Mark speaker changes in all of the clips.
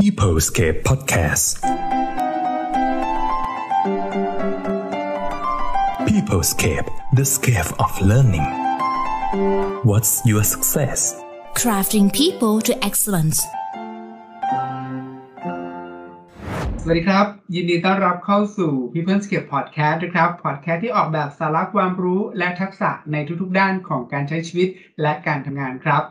Speaker 1: Peoplescape Podcast Peoplescape the scape of learning What's your success
Speaker 2: Crafting people to excellence
Speaker 3: สวัสดีครับ ยินดีต้อนรับเข้าสู่ People's Cape Podcast นะครับ Podcast ที่ออกแบบสาระความรู้และทักษะในทุกๆด้านของการใช้ชีวิตและการทำงานครับ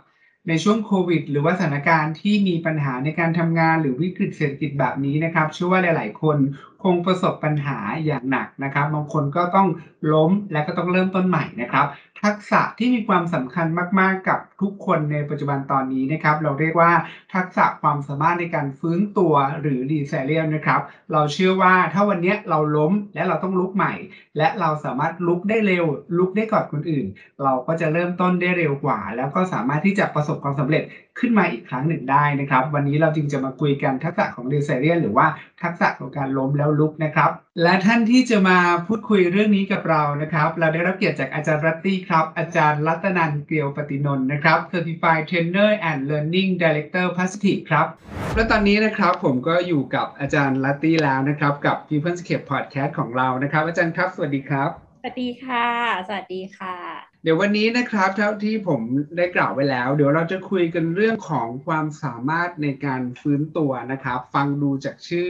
Speaker 3: ในช่วงโควิด หรือว่าสถานการณ์ที่มีปัญหาในการทำงานหรือวิกฤตเศรษฐกิจแบบนี้นะครับเชื่อว่าหลาย ๆ คนคงประสบปัญหาอย่างหนักนะครับ บางคนก็ต้องล้มและก็ต้องเริ่มต้นใหม่นะครับ ทักษะที่มีความสำคัญมากๆกับทุกคนในปัจจุบันตอนนี้นะครับ เราเรียกว่าทักษะความสามารถในการฟื้นตัวหรือรีเซเลียนนะครับ เราเชื่อว่าถ้าวันนี้เราล้มและเราต้องลุกใหม่ และเราสามารถลุกได้เร็ว ลุกได้ก่อนคนอื่น เราก็จะเริ่มต้นได้เร็วกว่า แล้วก็สามารถที่จะประสบความสำเร็จขึ้นมาอีกครั้งหนึ่งได้นะครับ วันนี้เราจึงจะมาคุยกันทักษะของเดีเซเลียนหรือว่าทักษะของการล้มแล้วลุกนะครับ และท่านที่จะมาพูดคุยเรื่องนี้กับเรานะครับ เราได้รับเกียรติจากอาจารย์รัตตี้ครับ อาจารย์รัตนันเกลียวปฏินนท์นะครับ Certified Trainer and Learning Director Positive ครับ และตอนนี้นะครับผมก็อยู่กับอาจารย์รัตตี้แล้วนะครับ กับ People's Cape Podcast ของเรานะครับ อาจารย์ครับ สวัสดีครับ
Speaker 4: สวัสดีค่ะ สวัสดีค่ะ
Speaker 3: เดี๋ยววันนี้นะครับเท่าที่ผมได้กล่าวไว้แล้ว เดี๋ยวเราจะคุยกันเรื่องของความสามารถในการฟื้นตัวนะครับ ฟังดูจากชื่อ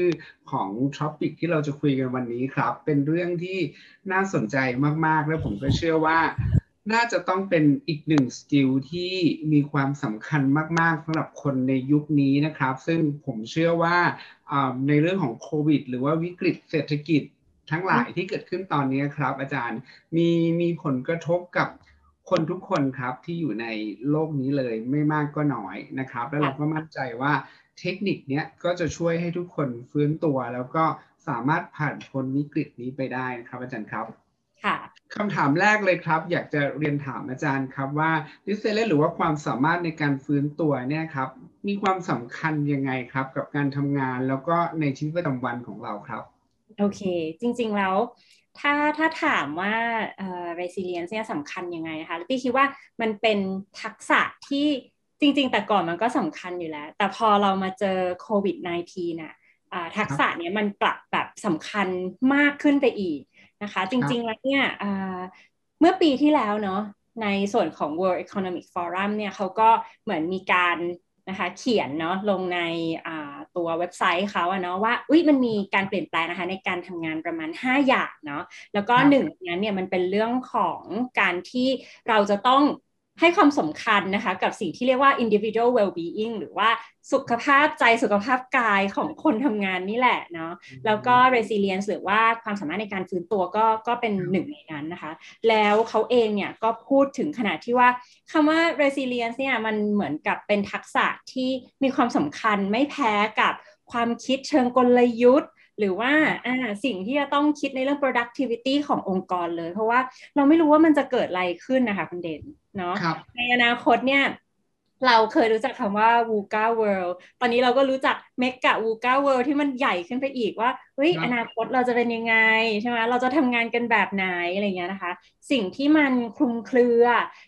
Speaker 3: ของ topic ที่เราจะคุยกันวันนี้ครับ เป็นเรื่องที่น่าสนใจมากๆ และผมก็เชื่อว่า น่าจะต้องเป็นอีกหนึ่ง skill ที่มีความสำคัญมากๆสำหรับคนในยุคนี้นะครับ ซึ่งผมเชื่อว่าในเรื่องของโควิด หรือว่าวิกฤตเศรษฐกิจ ทั้งหลายที่เกิดขึ้นตอนนี้ครับ อาจารย์มีมีผลกระทบกับคนทุกคนครับที่อยู่ในโลกนี้เลยไม่มากก็น้อยนะครับ แล้วเราก็มั่นใจว่าเทคนิคเนี้ยก็จะช่วยให้ทุกคนฟื้นตัว แล้วก็สามารถผ่านพ้นวิกฤตนี้ไปได้นะครับ อาจารย์ครับ
Speaker 4: ค่ะ
Speaker 3: คำถามแรกเลยครับ อยากจะเรียนถามอาจารย์ครับว่าดิเซเลหรือว่าความสามารถในการฟื้นตัวเนี่ยครับ มีความสำคัญยังไงครับ กับการทำงานแล้วก็ในชีวิตประจำวันของเราครับ
Speaker 4: โอเค จริง ๆ แล้วถ้าถ้าถามว่าเอ่อ resilience เนี่ยสำคัญยังไงนะคะพี่คิดว่ามันเป็นทักษะที่จริง ๆ แต่ก่อนมันก็สำคัญอยู่แล้ว แต่พอเรามาเจอโควิด -19 น่ะทักษะเนี้ยมันกลับแบบสำคัญมากขึ้นไปอีกนะคะ จริง ๆ แล้วเนี่ยเมื่อปีที่แล้วเนาะในส่วนของ World Economic Forum เนี่ยเขาก็เหมือนมีการนะคะเขียนเนาะลงใน ตัวเว็บไซต์เขาอะเนาะว่าอุ้ยมันมีการเปลี่ยนแปลงนะคะในการทำงานประมาณ 5 อย่างเนาะแล้วก็หนึ่งนั้นเนี่ยมันเป็นเรื่องของการที่เราจะต้อง ให้ความสำคัญนะคะกับสิ่งที่เรียกว่า individual well-being หรือว่าสุขภาพใจสุขภาพกายของคนทำงานนี่แหละเนาะแล้วก็ resilience หรือว่าความสามารถในการฟื้นตัวก็ก็เป็นหนึ่งในนั้นนะคะ แล้วเขาเองเนี่ยก็พูดถึงขนาดที่ว่าคำว่า resilience เนี่ยมันเหมือนกับเป็นทักษะที่มีความสำคัญไม่แพ้กับความคิดเชิงกลยุทธ์ หรือว่าอ่าสิ่งที่จะต้องคิดในเรื่อง productivity ขององค์กรเลย เพราะว่าเราไม่รู้ว่ามันจะเกิดอะไรขึ้นนะคะคุณเด่นเนาะในอนาคตเนี่ยเราเคยรู้จักคำว่า VUCA World ตอนนี้เราก็รู้จัก Mega VUCA World ที่มันใหญ่ขึ้นไปอีกว่าเฮ้ยอนาคตเราจะเป็นยังไงใช่ไหมเราจะทำงานกันแบบไหนอะไรเงี้ยนะคะ สิ่งที่มันคลุมเครือ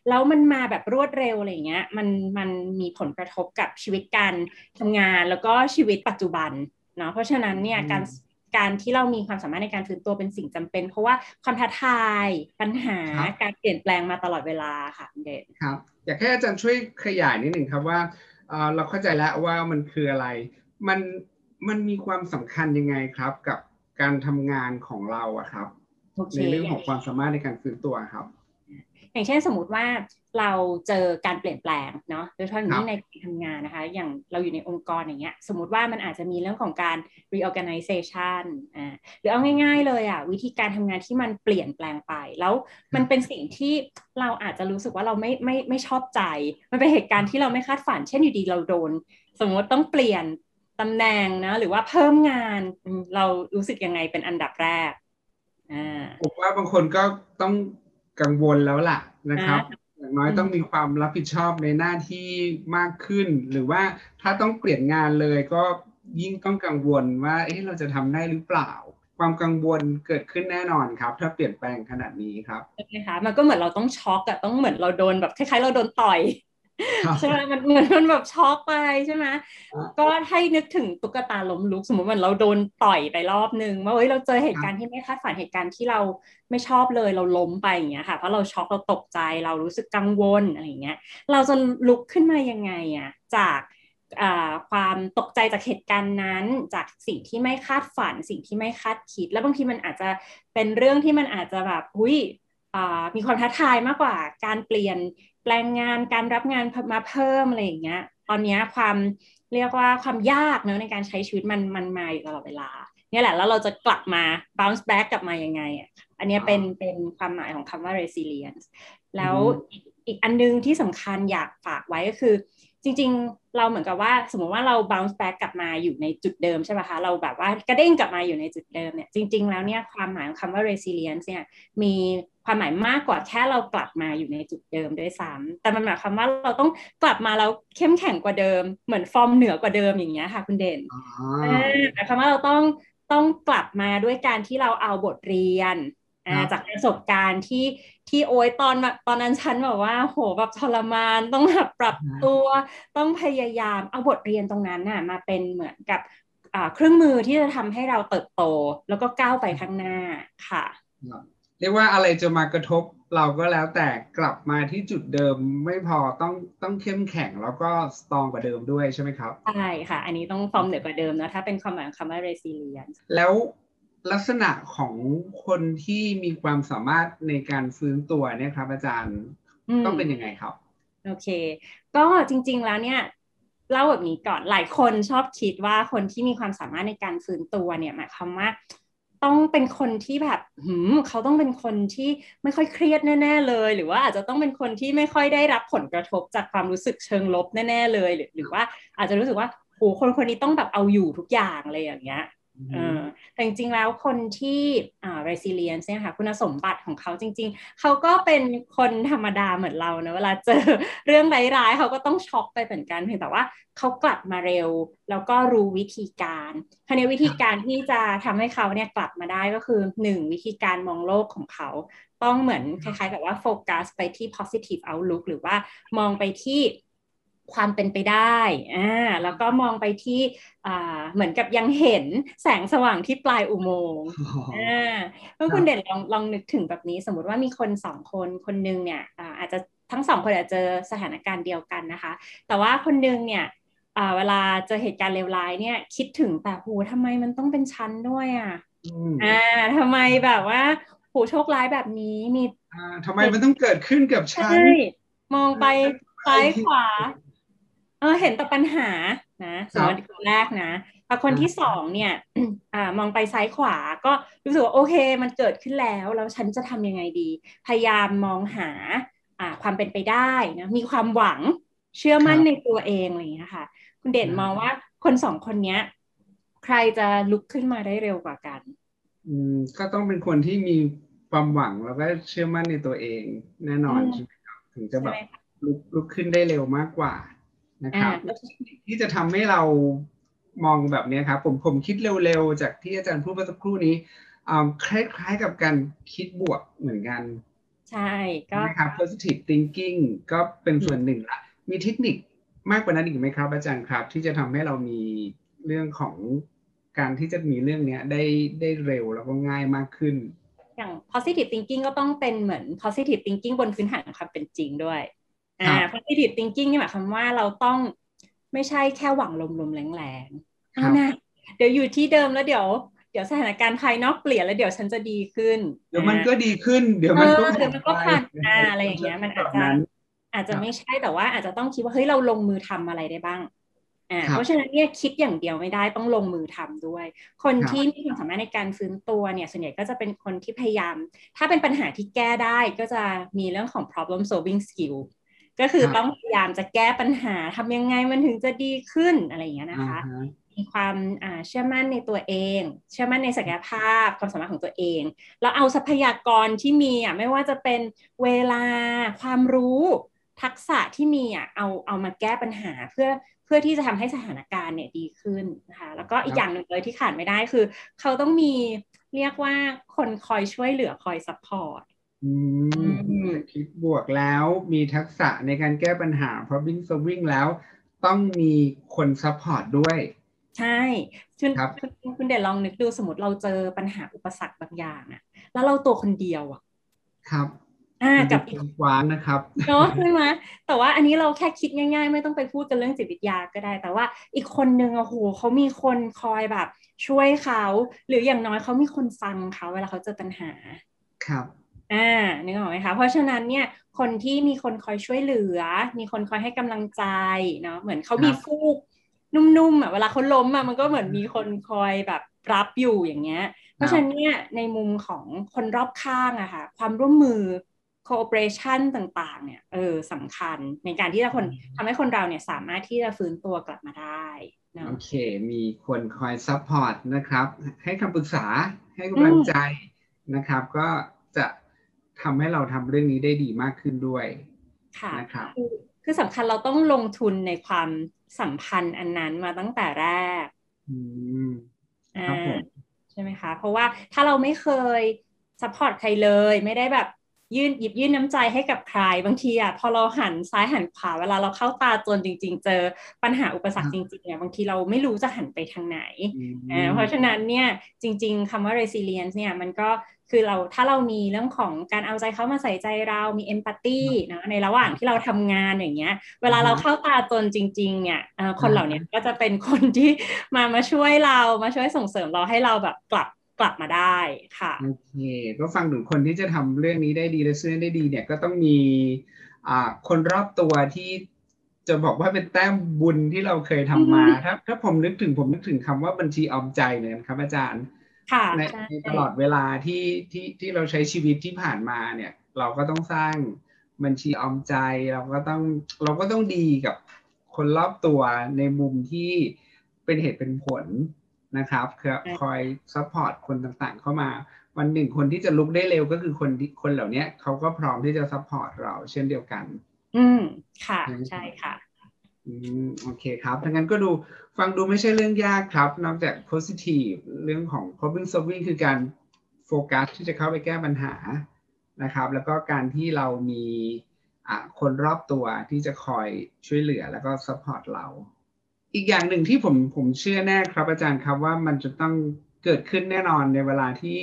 Speaker 4: แล้วมันมาแบบรวดเร็วอะไรเงี้ยมันมันมีผลกระทบกับชีวิตการทำงานแล้วก็ชีวิตปัจจุบัน เนาะเพราะฉะนั้นเนี่ยการการที่เรามีความสามารถในการฟื้นตัวเป็นสิ่งจำเป็น เพราะว่าความท้าทายปัญหาการเปลี่ยนแปลงมาตลอดเวลาค่ะเดช
Speaker 3: ครับ อยากให้อาจารย์ช่วยขยายนิดหนึ่งครับว่าเราเข้าใจแล้วว่ามันคืออะไร มันมันมีความสำคัญยังไงครับกับการทำงานของเราอะครับ
Speaker 4: ใน
Speaker 3: เรื่องของความสามารถในการฟื้นตัวครับ
Speaker 4: อย่างเช่นสมมติว่าเราเจอการเปลี่ยนแปลงเนาะโดยเฉพาะอย่างนี้ในการทำงานนะคะ อย่างเราอยู่ในองค์กรอย่างเงี้ย สมมติว่ามันอาจจะมีเรื่องของการ reorganization อ่าหรือเอาง่าย ๆ เลยอะวิธีการทำงานที่มันเปลี่ยนแปลงไป แล้วมันเป็นสิ่งที่เราอาจจะรู้สึกว่าเราไม่ไม่ไม่ชอบใจ มันเป็นเหตุการณ์ที่เราไม่คาดฝัน เช่นอยู่ดีเราโดน สมมติต้องเปลี่ยนตำแหน่งนะหรือว่าเพิ่มงานเรารู้สึกยังไงเป็นอันดับแรกอ่า
Speaker 3: ผมว่าบางคนก็ต้อง กังวลแล้วล่ะนะครับ อย่างน้อยต้องมีความรับผิดชอบในหน้าที่มากขึ้น หรือว่าถ้าต้องเปลี่ยนงานเลยก็ยิ่งต้องกังวลว่าเอ๊ะเราจะทำได้หรือเปล่า ความกังวลเกิดขึ้นแน่นอนครับ ถ้าเปลี่ยนแปลงขนาดนี้ครับ
Speaker 4: ใช่ไหมคะมันก็เหมือนเราต้องช็อกอะต้องเหมือนเราโดนแบบคล้ายๆ เราโดนต่อย
Speaker 3: ครับ
Speaker 4: ใช่ไหมมันเหมือนมันแบบช็อกไปใช่ไหม
Speaker 3: อ่า
Speaker 4: ก็ให้นึกถึงตุ๊กตาล้มลุกสมมติเหมือนเราโดนต่อยไปรอบนึงว่าเฮ้ยเราเจอเหตุการณ์ที่ไม่คาดฝันเหตุการณ์ที่เราไม่ชอบเลยเราล้มไปอย่างเงี้ยค่ะเพราะเราช็อกเราตกใจเรารู้สึกกังวลอะไรอย่างเงี้ย เราจะลุกขึ้นมายังไงอะจากอ่าความตกใจจากเหตุการณ์นั้น จากสิ่งที่ไม่คาดฝัน สิ่งที่ไม่คาดคิด แล้วบางทีมันอาจจะเป็นเรื่องที่มันอาจจะแบบหุยอ่ามีความท้าทายมากกว่าการเปลี่ยน แปลงงานการรับงานมาเพิ่มอะไรอย่างเงี้ย ตอนเนี้ยความเรียกว่าความยากเนอะในการใช้ชีวิตมันมันมาอยู่ตลอดเวลาเนี่ยแหละแล้วเราจะกลับมา bounce back กลับมายังไงอะอันเนี้ยเป็นเป็นความหมายของคำว่า resilience แล้วอีกอีกอันนึงที่สำคัญอยากฝากไว้ก็คือ จริง ๆ เราเหมือนกับว่า สมมติว่าเรา bounce back กลับมาอยู่ในจุดเดิมใช่ไหมคะเราแบบว่ากระเด้งกลับมาอยู่ในจุดเดิมเนี่ยจริง ๆ แล้วเนี่ยความหมายของคำว่า resilience เนี่ยมี ความหมายมากกว่าแค่เรากลับมาอยู่ในจุดเดิมด้วยซ้ำแต่มันหมายความว่าเราต้องกลับมาแล้วเข้มแข็งกว่าเดิม เหมือนฟอร์มเหนือกว่าเดิมอย่างเงี้ยค่ะ คุณเด่น
Speaker 3: อ๋อ
Speaker 4: อ่าหมายความว่าเราต้องต้องกลับมาด้วยการที่เราเอาบทเรียนอ่า
Speaker 3: ครับ
Speaker 4: จากประสบการณ์ที่ที่โอ้ยตอนแบบตอนนั้นฉันแบบว่าโหแบบทรมานต้องแบบปรับตัวต้องพยายามเอาบทเรียนตรงนั้นน่ะมาเป็นเหมือนกับอ่าเครื่องมือที่จะทำให้เราเติบโต แล้วก็ก้าวไปข้างหน้าค่ะ
Speaker 3: ครับ เรียกว่าอะไรจะมากระทบเราก็แล้วแต่กลับมาที่จุดเดิมไม่พอต้องต้องเข้มแข็งแล้วก็สตรองกว่าเดิมด้วยใช่ไหมครับ
Speaker 4: ใช่ค่ะ อันนี้ต้องฟอร์มเหนือกว่าเดิมนะถ้าเป็นความหมายของคำว่า resilience
Speaker 3: แล้วลักษณะของคนที่มีความสามารถในการฟื้นตัวเนี่ยครับ อาจารย์
Speaker 4: อืม
Speaker 3: ต้องเป็นยังไงครับ
Speaker 4: โอเค ก็จริง ๆแล้วเนี่ยเล่าแบบนี้ก่อนหลายคนชอบคิดว่าคนที่มีความสามารถในการฟื้นตัวเนี่ยหมายความว่า ต้องเป็นคนที่แบบหืมเขาต้องเป็นคนที่ไม่ค่อยเครียดแน่ ๆ เลย หรือว่าอาจจะต้องเป็นคนที่ไม่ค่อยได้รับผลกระทบจากความรู้สึกเชิงลบแน่ ๆ เลย หรือหรือว่าอาจจะรู้สึกว่าโหคนคนนี้ต้องแบบเอาอยู่ทุกอย่างเลยอย่างเงี้ย แต่จริงๆแล้วคนที่อ่า resilience เนี่ยค่ะคุณสมบัติของเขาจริง ๆ เขาก็เป็นคนธรรมดาเหมือนเรานะเวลาเจอเรื่องร้ายๆ เขาก็ต้องช็อกไปเหมือนกันเพียงแต่ว่าเขากลับมาเร็ว แล้วก็รู้วิธีการคราวนี้วิธีการที่จะทำให้เขาเนี่ยกลับมาได้ก็คือหนึ่งวิธีการมองโลกของเขาต้องเหมือนคล้ายๆกับว่าโฟกัสไปที่ positive outlook หรือว่ามองไปที่ ความเป็นไปได้ อ่า แล้วก็มองไปที่ อ่า เหมือนกับยังเห็นแสงสว่างที่ปลายอุโมงค์ อ่าเมื่อคุณเด่นลองลองนึกถึงแบบนี้ สมมติว่ามีคนสองคน คนหนึงเนี่ย อ่า อาจจะทั้งสองคนอาจจะเจอสถานการณ์เดียวกันนะคะ แต่ว่าคนหนึงเนี่ยอ่าเวลาเจอเหตุการณ์เลวร้ายเนี่ย คิดถึงแต่โหทำไมมันต้องเป็นชั้นด้วยอะ
Speaker 3: อืม
Speaker 4: อ่าทำไมแบบว่าโหโชคร้ายแบบนี้ มี
Speaker 3: อ่าทำไมมันต้องเกิดขึ้นกับฉั
Speaker 4: ใช่
Speaker 3: น
Speaker 4: มองไปซ้ายขวา เออเห็นแต่ปัญหานะสมมติคนแรกนะพอคนที่สองเนี่ยอ่ามองไปซ้ายขวาก็รู้สึกว่าโอเค มันเกิดขึ้นแล้ว แล้วฉันจะทำยังไงดี พยายามมองหาอ่าความเป็นไปได้นะมีความหวังเชื่อมั่น
Speaker 3: ครับ
Speaker 4: ในตัวเองอะไรอย่างเงี้ยค่ะคุณเด่น
Speaker 3: อืม
Speaker 4: มองว่าคนสองคนเนี้ย ใครจะลุกขึ้นมาได้เร็วกว่ากัน
Speaker 3: อืมก็ต้องเป็นคนที่มีความหวังแล้วก็เชื่อมั่นในตัวเอง แน่นอน
Speaker 4: อืม
Speaker 3: ใช่ไหมครับถึงจะ
Speaker 4: ใช่
Speaker 3: แบบ
Speaker 4: ไหมคะ
Speaker 3: ลุกลุกขึ้นได้เร็วมากกว่า นะครับ
Speaker 4: อ่า
Speaker 3: แล้วเทคนิคที่จะทำให้เรามองแบบเนี้ยครับผมผมคิดเร็วๆ จากที่อาจารย์พูดเมื่อสักครู่นี้อ่าคล้ายๆกับการคิดบวกเหมือนกัน
Speaker 4: ใช่ก็
Speaker 3: นะครับ positive thinking ก็เป็นส่วนหนึ่งละมีเทคนิคมากกว่านั้นอีกไหมครับ อาจารย์ครับ ที่จะทำให้เรามีเรื่องของการที่จะมีเรื่องเนี้ยได้ได้เร็วแล้วก็ง่ายมากขึ้น
Speaker 4: อย่าง positive thinking ก็ต้องเป็นเหมือน positive thinking บนพื้นฐานของความเป็นจริงด้วย อ่า
Speaker 3: ครับ
Speaker 4: positive thinking นี่หมายความว่าเราต้องไม่ใช่แค่หวังลมๆแรงๆ
Speaker 3: ครั
Speaker 4: เอา
Speaker 3: บ
Speaker 4: นะเดี๋ยวอยู่ที่เดิมแล้วเดี๋ยวเดี๋ยวสถานการณ์ภายนอกเปลี่ยนแล้วเดี๋ยวฉันจะดีขึ้น
Speaker 3: เดี๋ยวมันก็
Speaker 4: อ่า
Speaker 3: ดีขึ้น เดี๋ยว
Speaker 4: เอ
Speaker 3: มัน
Speaker 4: อ
Speaker 3: ก็
Speaker 4: เดี๋ยวมันก็ผ่าน
Speaker 3: ไป
Speaker 4: อ่าอะไรอย่างเงี้ยมันอาจ
Speaker 3: แบบ
Speaker 4: จะ
Speaker 3: นั้น
Speaker 4: อาจจะ
Speaker 3: ครับ
Speaker 4: ไม่ใช่แต่ว่าอาจจะต้องคิดว่าเฮ้ยเราลงมือทำอะไรได้บ้างอ่า
Speaker 3: ครับ
Speaker 4: เพราะฉะนั้นเนี่ยคิดอย่างเดียวไม่ได้ต้องลงมือทำด้วย คน
Speaker 3: ครับ
Speaker 4: ที่มีความสามารถในการฟื้นตัวเนี่ยส่วนใหญ่ก็จะเป็นคนที่พยายาม ถ้าเป็นปัญหาที่แก้ได้ก็จะมีเรื่องของ problem solving skill ก็คือ
Speaker 3: ครับ
Speaker 4: ต้องพยายามจะแก้ปัญหาทำยังไงมันถึงจะดีขึ้นอะไรอย่างเงี้ยนะคะ
Speaker 3: อ่าฮะ
Speaker 4: มีความอ่าเชื่อมั่นในตัวเอง เชื่อมั่นในศักยภาพความสามารถของตัวเอง แล้วเอาทรัพยากรที่มีอะไม่ว่าจะเป็นเวลาความรู้ทักษะที่มีอะเอาเอามาแก้ปัญหาเพื่อเพื่อที่จะทำให้สถานการณ์เนี่ยดีขึ้นนะคะแล้วก็อีกอย่างหนึ่งเลยที่ขาดไม่ได้คือ เขาต้องมีเรียกว่าคนคอยช่วยเหลือคอย support อื
Speaker 3: ม คิดบวกแล้วมีทักษะในการแก้ปัญหา problem solving แล้ว ต้องมีคน support ด้วย
Speaker 4: ใช่คุณ
Speaker 3: ครับ
Speaker 4: คุณคุณเด่นลองนึกดูสมมติเราเจอปัญหาอุปสรรคบางอย่างอะแล้วเราตัวคนเดียวอะ
Speaker 3: ครับ
Speaker 4: อ่า
Speaker 3: มัน
Speaker 4: กั
Speaker 3: จะแบ
Speaker 4: บเค
Speaker 3: ว้งคว้างนะครับ
Speaker 4: เนาะใช่ไหมแต่ว่าอันนี้เราแค่คิดง่าย ๆ ไม่ต้องไปพูดกันเรื่องจิตวิทยาก็ได้ แต่ว่าอีกคนนึงอะโหเขามีคนคอยแบบ ช่วยเขา หรืออย่างน้อยเขามีคนฟังเขาเวลาเขาเจอปัญหา
Speaker 3: ครับ
Speaker 4: อ่านึกออกไหมคะเพราะฉะนั้นเนี่ยคนที่มีคนคอยช่วยเหลือ มีคนคอยให้กำลังใจเนาะเหมือนเขามี
Speaker 3: ครับ
Speaker 4: ฟูกนุ่มๆอะเวลาเขาล้มอะมันก็เหมือนมีคนคอยแบบรับอยู่อย่างเงี้ย เพราะฉะนั้นเนี่ยในมุมของคนรอบข้างอะค่ะความร่วมมือ cooperation ต่างๆ เนี่ยเออสำคัญในการที่จะคนทำให้คนเราเนี่ยสามารถที่จะฟื้นตัวกลับมาได้เนาะ
Speaker 3: โอเค มีคนคอย support นะครับ ให้คำปรึกษาให้กำลังใจนะครับ ก็จะ ทำให้เราทำเรื่องนี้ได้ดีมากขึ้นด้วย
Speaker 4: ค่ะ
Speaker 3: นะครับ
Speaker 4: คือคือสำคัญเราต้องลงทุนในความสัมพันธ์อันนั้นมาตั้งแต่แรก
Speaker 3: อืม
Speaker 4: อ่า
Speaker 3: ครับผม
Speaker 4: ใช่ไหมคะ เพราะว่าถ้าเราไม่เคย support ใครเลย ไม่ได้แบบ ยื่นหยิบยื่นน้ำใจให้กับใคร บางทีอะพอเราหันซ้ายหันขวาเวลาเราเข้าตาจนจริง ๆ เจอปัญหาอุปสรรคจริงๆเนี่ยบางทีเราไม่รู้จะหันไปทางไหน
Speaker 3: อืม
Speaker 4: อ่าเพราะฉะนั้นเนี่ยจริง ๆคำว่า resilience เนี่ยมันก็คือเราถ้าเรามีเรื่องของการเอาใจเขามาใส่ใจเรามี empathy นะในระหว่างที่เราทำงานอย่างเงี้ย เวลาเราเข้าตาจนจริง ๆ เนี่ยเอ่อคนเหล่านี้ก็จะเป็นคนที่มามาช่วยเรามาช่วยส่งเสริมเราให้เราแบบกลับ กลับมาได้ค่ะ
Speaker 3: โอเคก็ฟังถึงคนที่จะทำเรื่องนี้ได้ดีและช่วยได้ดีเนี่ยก็ต้องมีอ่าคนรอบตัวที่จะบอกว่าเป็นแต้มบุญที่เราเคยทำมา
Speaker 4: อืม
Speaker 3: ถ้าถ้าผมนึกถึงผมนึกถึงคำว่าบัญชีออมใจเลยนะครับอาจารย์
Speaker 4: ค่ะ
Speaker 3: ใน
Speaker 4: ใช่
Speaker 3: ในตลอดเวลาที่ที่ที่เราใช้ชีวิตที่ผ่านมาเนี่ย เราก็ต้องสร้างบัญชีออมใจเราก็ต้องเราก็ต้องดีกับคนรอบตัวในมุมที่เป็นเหตุเป็นผล นะครับคือคอย support คนต่างๆ เข้ามา วันหนึ่งคนที่จะลุกได้เร็วก็คือคนที่คนเหล่านี้เขาก็พร้อมที่จะ support เราเช่นเดียวกัน
Speaker 4: อืมค่ะ
Speaker 3: อืม
Speaker 4: ใช่ค่ะ
Speaker 3: อืมโอเคครับดังนั้นก็ดูฟังดูไม่ใช่เรื่องยากครับ นอกจาก positive เรื่องของ problem solving คือการโฟกัสที่จะเข้าไปแก้ปัญหานะครับ แล้วก็การที่เรามีอะคนรอบตัวที่จะคอยช่วยเหลือแล้วก็ support เรา อีกอย่างหนึ่งที่ผมผมเชื่อแน่ครับอาจารย์ครับว่ามันจะต้องเกิดขึ้นแน่นอนในเวลาที่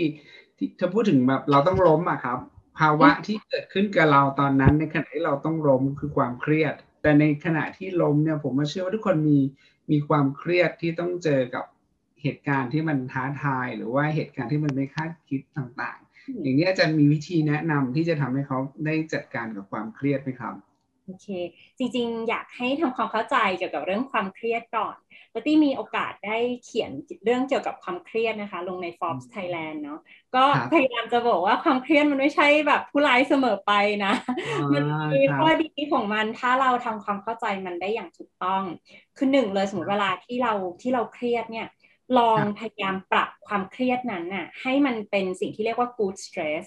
Speaker 3: ที่ถ้าพูดถึงแบบเราต้องล้มอะครับ ภาวะที่เกิดขึ้นกับเราตอนนั้น ในขณะที่เราต้องล้มคือความเครียด แต่ในขณะที่ล้มเนี่ยผมมาเชื่อว่าทุกคนมีมีความเครียดที่ต้องเจอกับเหตุการณ์ที่มันท้าทาย หรือว่าเหตุการณ์ที่มันไม่คาดคิดต่างๆ อย่างนี้อาจารย์มีวิธีแนะนำที่จะทำให้เขาได้จัดการกับความเครียดไหมครับ
Speaker 4: โอเค จริงๆ อยากให้ทำความเข้าใจเกี่ยวกับเรื่องความเครียดก่อนปตี้มีโอกาสได้เขียนเรื่องเกี่ยวกับความเครียดนะคะ ลงใน Forbes Thailand เนาะก็
Speaker 3: ครับ
Speaker 4: พยายามจะบอกว่าความเครียดมันไม่ใช่แบบผู้ร้ายเสมอไปนะ มันมี
Speaker 3: ครั
Speaker 4: ข้อบดีของมันถ้าเราทำความเข้าใจมันได้อย่างถูกต้องคือหนึ่งเลยสมมติเวลาที่เราที่เราเครียดเนี่ยลอง
Speaker 3: ครับ
Speaker 4: พยายามปรับความเครียดนั้นน่ะให้มันเป็นสิ่งที่เรียกว่า good stress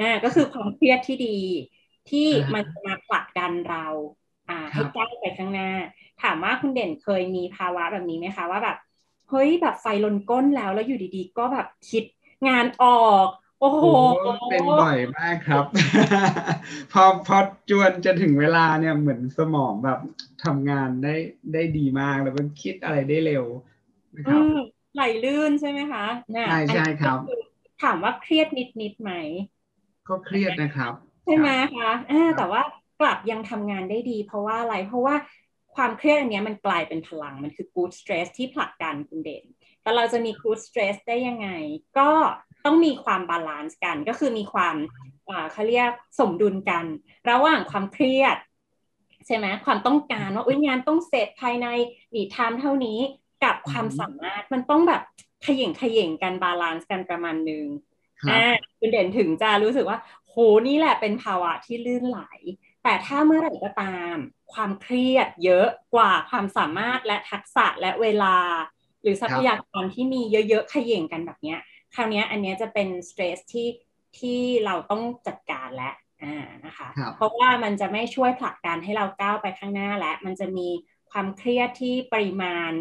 Speaker 4: อ่าก็คือความเครียดที่ดีที่
Speaker 3: อ่ามั
Speaker 4: มันจะมาผลัก ดันเราอ่า
Speaker 3: ครั
Speaker 4: ให้
Speaker 3: บ
Speaker 4: ก้าวไปข้างหน้า ถามว่าคุณเด่นเคยมีภาวะแบบนี้ไหมคะว่าแบบเฮ้ยแบบไฟลนก้นแล้วแล้วอยู่ดีๆ ก็แบบคิดงานออก โอ้โห
Speaker 3: โอ้เป็นบ่อยมากครับ พอพอจวนจะถึงเวลาเนี่ยเหมือนสมองแบบทำงานได้ได้ดีมากแล้วก็คิดอะไรได้เร็วนะค
Speaker 4: อื
Speaker 3: รับ
Speaker 4: มไหลลื่นใช่ไหมคะเนี่ย
Speaker 3: ใช่ใช่ครับ
Speaker 4: อันนี้ก็อถามว่าเครียดนิดนิดๆไหม
Speaker 3: ก็เครียดนะครับ
Speaker 4: ใช่ไหม
Speaker 3: รับ
Speaker 4: คะอ่าแต่ว่า กลับยังทำงานได้ดี เพราะว่าอะไรเพราะว่าความเครียดอันเนี้ยมันกลายเป็นพลังมันคือ good stress ที่ผลักดันคุณเด่น แต่เราจะมี good stress ได้ยังไง ก็ต้องมีความ balance กัน ก็คือมีความอ่าเขาเรียกสมดุลกัน ระหว่างความเครียด ใช่ไหมความต้องการว่าอุ้ยงานต้องเสร็จภายในดีไทม์เท่านี้กับความสามารถมันต้องแบบเขย่งเขย่งกัน balance กันประมาณหนึ่ง
Speaker 3: ครับ
Speaker 4: อ่าคุณเด่นถึงจะรู้สึกว่า โหนี่แหละเป็นภาวะที่ลื่นไหล แต่ถ้าเมื่อไหร่ก็ตาม ความเครียดเยอะกว่าความสามารถและทักษะและเวลา หรือทรัพยากรที่มีเยอะๆเขย่งกันแบบเนี้ยคราวเนี้ยอันเนี้ยจะเป็น stress ที่ที่เราต้องจัดการละอ่านะคะ
Speaker 3: ครับ
Speaker 4: เพราะว่ามันจะไม่ช่วยผลักดันให้เราก้าวไปข้างหน้าละ มันจะมีความเครียดที่ปริมาณ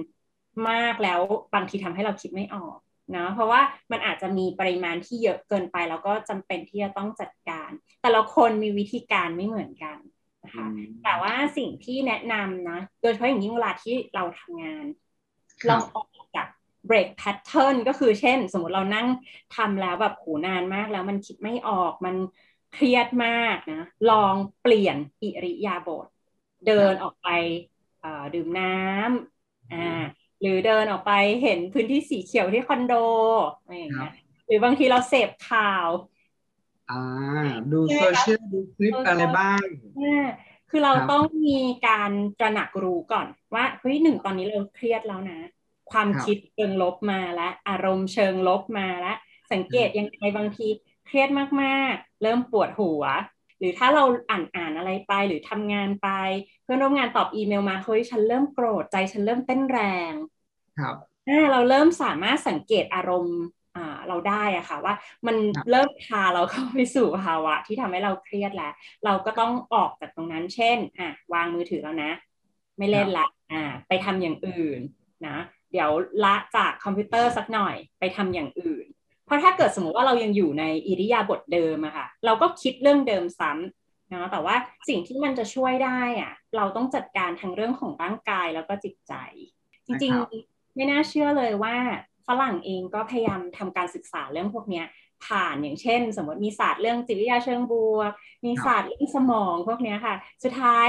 Speaker 4: มากแล้วบางทีทำให้เราคิดไม่ออกเนาะเพราะว่ามันอาจจะมีปริมาณที่เยอะเกินไป แล้วก็จำเป็นที่จะต้องจัดการ แต่ละคนมีวิธีการไม่เหมือนกันนะคะแต่ว่าสิ่งที่แนะนำนะโดยเฉพาะอย่างยิ่งเวลาที่เราทำงาน
Speaker 3: ครั
Speaker 4: เรา
Speaker 3: บ
Speaker 4: ออกจาก break pattern ก็คือเช่น สมมติเรานั่งทำแล้วแบบโหนานมากแล้วมันคิดไม่ออกมันเครียดมากนะลองเปลี่ยนอิริยาบถเดินออกไปเอ่อดื่มน้ำอ่า หรือเดินออกไปเห็นพื้นที่สีเขียวที่คอนโดอะไรอย่างเงี้ยหรือบางทีเราเสพข่าว
Speaker 3: อ่าดูโซเชียลดูคลิปอะไรบ้าง
Speaker 4: อ่าคือเรา
Speaker 3: ครับ
Speaker 4: ต้องมีการตระหนักรู้ก่อนว่าเฮ้ยหนึ่งตอนนี้เราเครียดแล้วนะ ความ
Speaker 3: ครับ
Speaker 4: คิดเชิงลบมาแล้วอารมณ์เชิงลบมาแล้วสังเกตยังไงบางทีเครียดมากๆ เริ่มปวดหัว หรือถ้าเราอ่านอ่านอะไรไปหรือทำงานไป เพื่อนร่วมงานตอบอีเมลมาเฮ้ยฉันเริ่มโกรธใจฉันเริ่มเต้นแรง
Speaker 3: ครับ
Speaker 4: อ่าเราเริ่มสามารถสังเกตอารมณ์อ่าเราได้อะค่ะว่ามัน
Speaker 3: ครับ
Speaker 4: เริ่มพาเราเข้าไปสู่ภาวะที่ทำให้เราเครียดแล้ว เราก็ต้องออกจากตรงนั้น เช่นอะวางมือถือแล้วนะ ไม่เล่นละอ่าไปทำอย่างอื่นนะเดี๋ยวละจากคอมพิวเตอร์สักหน่อยไปทำอย่างอื่น เพราะถ้าเกิดสมมุติว่าเรายังอยู่ในอิริยาบถเดิมอะค่ะเราก็คิดเรื่องเดิมซ้ำนะแต่ว่าสิ่งที่มันจะช่วยได้อะเราต้องจัดการทั้งเรื่องของร่างกายแล้วก็จิตใจ จริง
Speaker 3: นะครับ
Speaker 4: ๆ ไม่น่าเชื่อเลยว่าฝรั่งเองก็พยายามทำการศึกษาเรื่องพวกเนี้ยผ่านอย่างเช่น สมมติมีศาสตร์เรื่องจิตวิทยาเชิงบวก มีศาสตร์เรื่องสมองพวกนี้ค่ะ สุดท้าย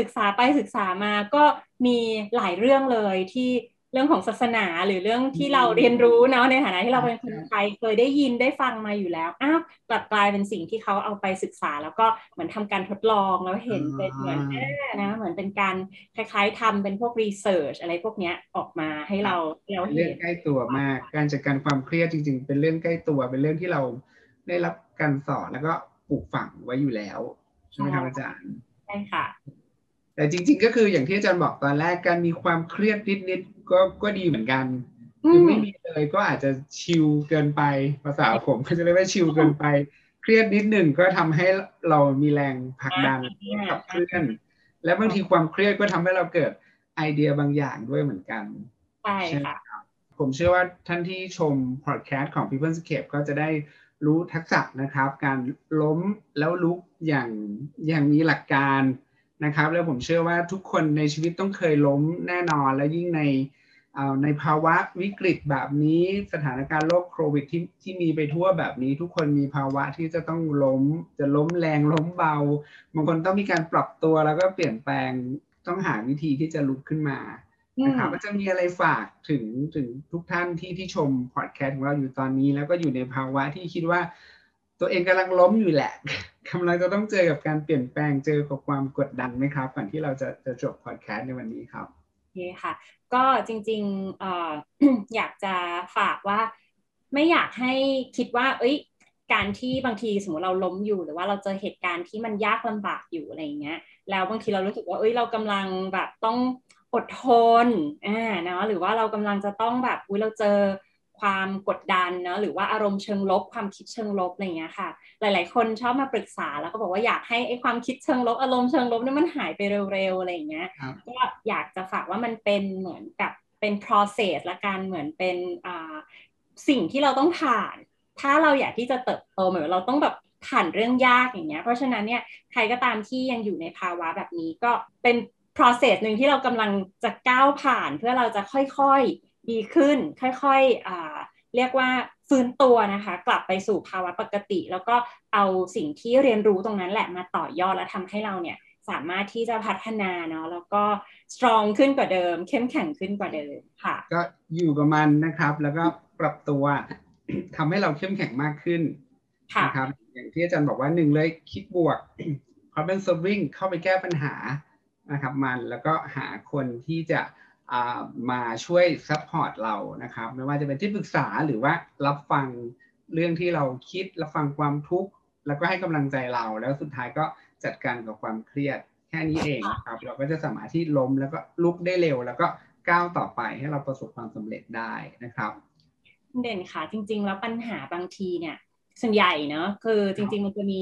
Speaker 4: ศึกษาไปศึกษามาก็มีหลายเรื่องเลยที่ เรื่องของศาสนาหรือเรื่องที่เราเรียนรู้เนาะในฐานะที่เราเป็นคนไทยเคยได้ยินได้ฟังมาอยู่แล้วอ้าวกลับกลายเป็นสิ่งที่เขาเอาไปศึกษา แล้วก็เหมือนทำการทดลองแล้วเห็นเป็นเหมือน
Speaker 3: อ่า
Speaker 4: อ่านะเหมือนเป็นการคล้ายๆทำเป็นพวกรีเสิร์ชอะไรพวกเนี้ยออกมาให้เราให้เรา
Speaker 3: เป็นเรื่
Speaker 4: เห็
Speaker 3: อง
Speaker 4: น
Speaker 3: ใกล้ตัวมาก การจัดการความเครียดจริง ๆ เป็นเรื่องใกล้ตัวเป็นเรื่องที่เราได้รับการสอนแล้วก็ปลูกฝังไว้อยู่แล้วใช่ไหมครับอาจารย์
Speaker 4: ใช่ค่ะ
Speaker 3: แต่จริง ๆ ก็คืออย่างที่อาจารย์บอกตอนแรกการมีความเครียดนิดๆก็ก็ดีเหมือนกัน
Speaker 4: อื
Speaker 3: คือ
Speaker 4: ม
Speaker 3: ไม่มีเลยก็อาจจะชิลเกินไปภาษาผมก็จะเรียกว่าชิลเกินไป เครียดนิดหนึ่งก็ทำให้เรามีแรงผลักดันขับเคลื่อน และบางทีความเครียดก็ทำให้เราเกิดไอเดียบางอย่างด้วยเหมือนกัน
Speaker 4: ใช่
Speaker 3: ใช่ไหม
Speaker 4: ค่ะ
Speaker 3: ครับผมเชื่อว่าท่านที่ชมพอดแคสต์ของ People Scape ก็จะได้รู้ทักษะนะครับ การล้มแล้วลุกอย่างอย่างมีหลักการ นะครับ แล้วผมเชื่อว่าทุกคนในชีวิตต้องเคยล้มแน่นอน และยิ่งในเอ่อในภาวะวิกฤตแบบนี้สถานการณ์โรคโควิดที่ที่มีไปทั่วแบบนี้ ทุกคนมีภาวะที่จะต้องล้ม จะล้มแรงล้มเบาบางคนต้องมีการปรับตัวแล้วก็เปลี่ยนแปลงต้องหาวิธีที่จะลุกขึ้นมานะครับก็จะมีอะไรฝากถึงถึงทุกท่านที่ที่ชมพอดแคสต์ของเราอยู่ตอนนี้ แล้วก็อยู่ในภาวะที่คิดว่า ตัวเองกำลังล้มอยู่แหละกำลังจะต้องเจอกับการเปลี่ยนแปลงเจอกับความกดดันไหมครับก่อนที่เราจะจะจบพอดแคสต์ในวันนี้ครับ
Speaker 4: โอเคค่ะ ก็จริงๆอออยากจะฝากว่าไม่อยากให้คิดว่า เอ้ย การที่บางทีสมมติเราล้มอยู่ หรือว่าเราเจอเหตุการณ์ที่มันยากลำบากอยู่อะไรอย่างเงี้ย แล้วบางทีเรารู้สึกว่า เอ้ย เรากำลังแบบต้องอดทนอ่าเนาะหรือว่าเรากำลังจะต้องแบบอุ้ยเราเจอ ความกดดันเนาะหรือว่าอารมณ์เชิงลบ ความคิดเชิงลบอะไรอย่างเงี้ยค่ะ หลาย ๆ คนชอบมาปรึกษาแล้วก็บอกว่าอยากให้ไอ้ความคิดเชิงลบอารมณ์เชิงลบเนี่ยมันหายไปเร็ว ๆ อะไรอย่างเงี้ย
Speaker 3: ครับ
Speaker 4: ก็อยากจะฝากว่ามันเป็นเหมือนกับเป็น process ละกันเหมือนเป็นอ่าสิ่งที่เราต้องผ่าน ถ้าเราอยากที่จะเติบโตเหมือนเราต้องแบบผ่านเรื่องยากอย่างเงี้ย เพราะฉะนั้นเนี่ยใครก็ตามที่ยังอยู่ในภาวะแบบนี้ก็เป็น process หนึ่งที่เรากำลังจะก้าวผ่านเพื่อเราจะค่อยๆ ดีขึ้น ค่อยๆอ่าเรียกว่าฟื้นตัวนะคะ กลับไปสู่ภาวะปกติ แล้วก็เอาสิ่งที่เรียนรู้ตรงนั้นแหละมาต่อยอดและทำให้เราเนี่ยสามารถที่จะพัฒนาเนาะแล้วก็ strong ขึ้นกว่าเดิม เข้มแข็งขึ้นกว่าเดิมค่ะ
Speaker 3: ก็อยู่กับมันนะครับ แล้วก็ปรับตัวทำให้เราเข้มแข็งมากขึ้น
Speaker 4: ค่ะ
Speaker 3: นะครับ อย่างที่อาจารย์บอกว่าหนึ่งเลยคิดบวก problem solving เข้าไปแก้ปัญหานะครับ มันแล้วก็หาคนที่จะอ่า มาช่วย support เรานะครับ ไม่ว่าจะเป็นที่ปรึกษาหรือว่ารับฟังเรื่องที่เราคิดรับฟังความทุกข์แล้วก็ให้กำลังใจเราแล้วสุดท้ายก็จัดการกับความเครียดแค่นี้เองนะครับ เราก็จะสามารถที่ล้มแล้วก็ลุกได้เร็ว แล้วก็ก้าวต่อไปให้เราประสบความสำเร็จได้นะครับ
Speaker 4: เด่นค่ะจริง ๆ แล้วปัญหาบางทีเนี่ยส่วนใหญ่เนอะคือจริง ๆ มันจะมี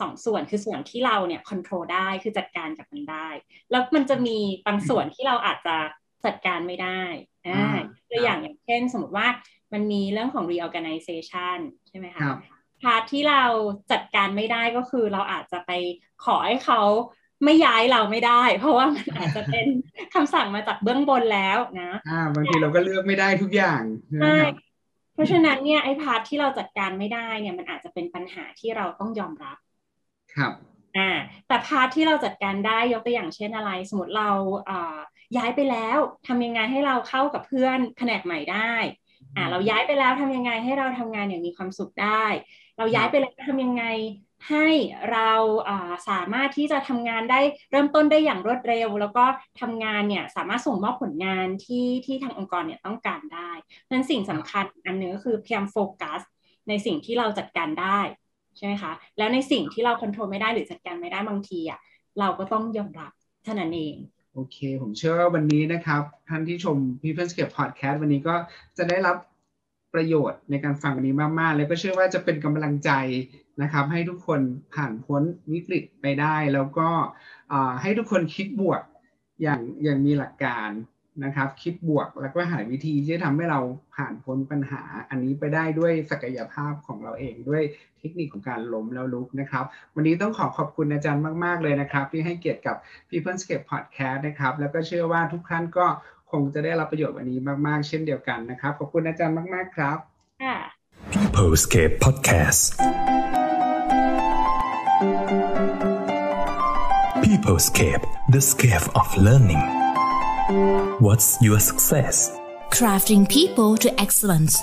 Speaker 4: สองส่วนคือส่วนที่เราเนี่ยควบคุมได้คือจัดการกับมันได้ แล้วมันจะมีบางส่วนที่เราอาจจะ จัดการไม่ได้อ่า
Speaker 3: อ่า
Speaker 4: ตัวอย่างอย่างเช่นสมมติว่ามันมีเรื่องของ reorganization ใช่ไหมคะ
Speaker 3: ครับ
Speaker 4: พาร์ทที่เราจัดการไม่ได้ก็คือเราอาจจะไปขอให้เขาไม่ย้ายเราไม่ได้ เพราะว่ามันอาจจะเป็นคำสั่งมาจากเบื้องบนแล้วนะ
Speaker 3: อ่าบางทีเราก็เลือกไม่ได้ทุกอย่างใช่ไหม
Speaker 4: ใช่
Speaker 3: ครับ
Speaker 4: เพราะฉะนั้นเนี่ยไอ้ part ที่เราจัดการไม่ได้เนี่ยมันอาจจะเป็นปัญหาที่เราต้องยอมรับ
Speaker 3: ครับ
Speaker 4: อ่าแต่ part ที่เราจัดการได้ยกตัวอย่างเช่นอะไร สมมติเราอ่า ย้ายไปแล้วทำยังไงให้เราเข้ากับเพื่อนแผนกใหม่ได้อ่าเราย้ายไปแล้วทำยังไงให้เราทำงานอย่างมีความสุขได้ เราย้ายไปแล้วทำยังไงให้เราอ่าสามารถที่จะทำงานได้เริ่มต้นได้อย่างรวดเร็ว แล้วก็ทำงานเนี่ยสามารถส่งมอบผลงานที่ที่ทางองค์กรเนี่ยต้องการได้เพราะฉะนั้นสิ่งสำคัญอันหนึงก็คือพยายามโฟกัสในสิ่งที่เราจัดการได้ใช่ไหมคะแล้วในสิ่งที่เราควบคุมไม่ได้หรือจัดการไม่ได้บางทีอะเราก็ต้องยอมรับเท่านั้นเอง
Speaker 3: โอเค ผมเชื่อว่าวันนี้นะครับ ท่านที่ชม People's Podcast วันนี้ก็จะได้รับประโยชน์ในการฟังวันนี้มาก ๆ แล้วก็เชื่อว่าจะเป็นกำลังใจนะครับ ให้ทุกคนผ่านพ้นวิกฤตไปได้ แล้วก็ให้ทุกคนคิดบวกอย่างอย่างมีหลักการ นะครับ คิดบวกแล้วก็หาวิธีที่จะทำให้เราผ่านพ้นปัญหา อันนี้ไปได้ด้วยศักยภาพของเราเองด้วยเทคนิคของการล้มแล้วลุกนะครับ วันนี้ต้องขอขอบคุณอาจารย์มาก ๆ เลยนะครับ ที่ให้เกียรติกับ People's Cape Podcast นะครับ แล้วก็เชื่อว่าทุกท่านก็คงจะได้รับประโยชน์วันนี้มาก ๆ เช่นเดียวกันนะครับ ขอบคุณอาจารย์มาก ๆ ครับ
Speaker 4: ค่ะ
Speaker 1: Peoplescape Podcast Peoplescape the scape of learning What's your success
Speaker 2: Crafting people to excellence.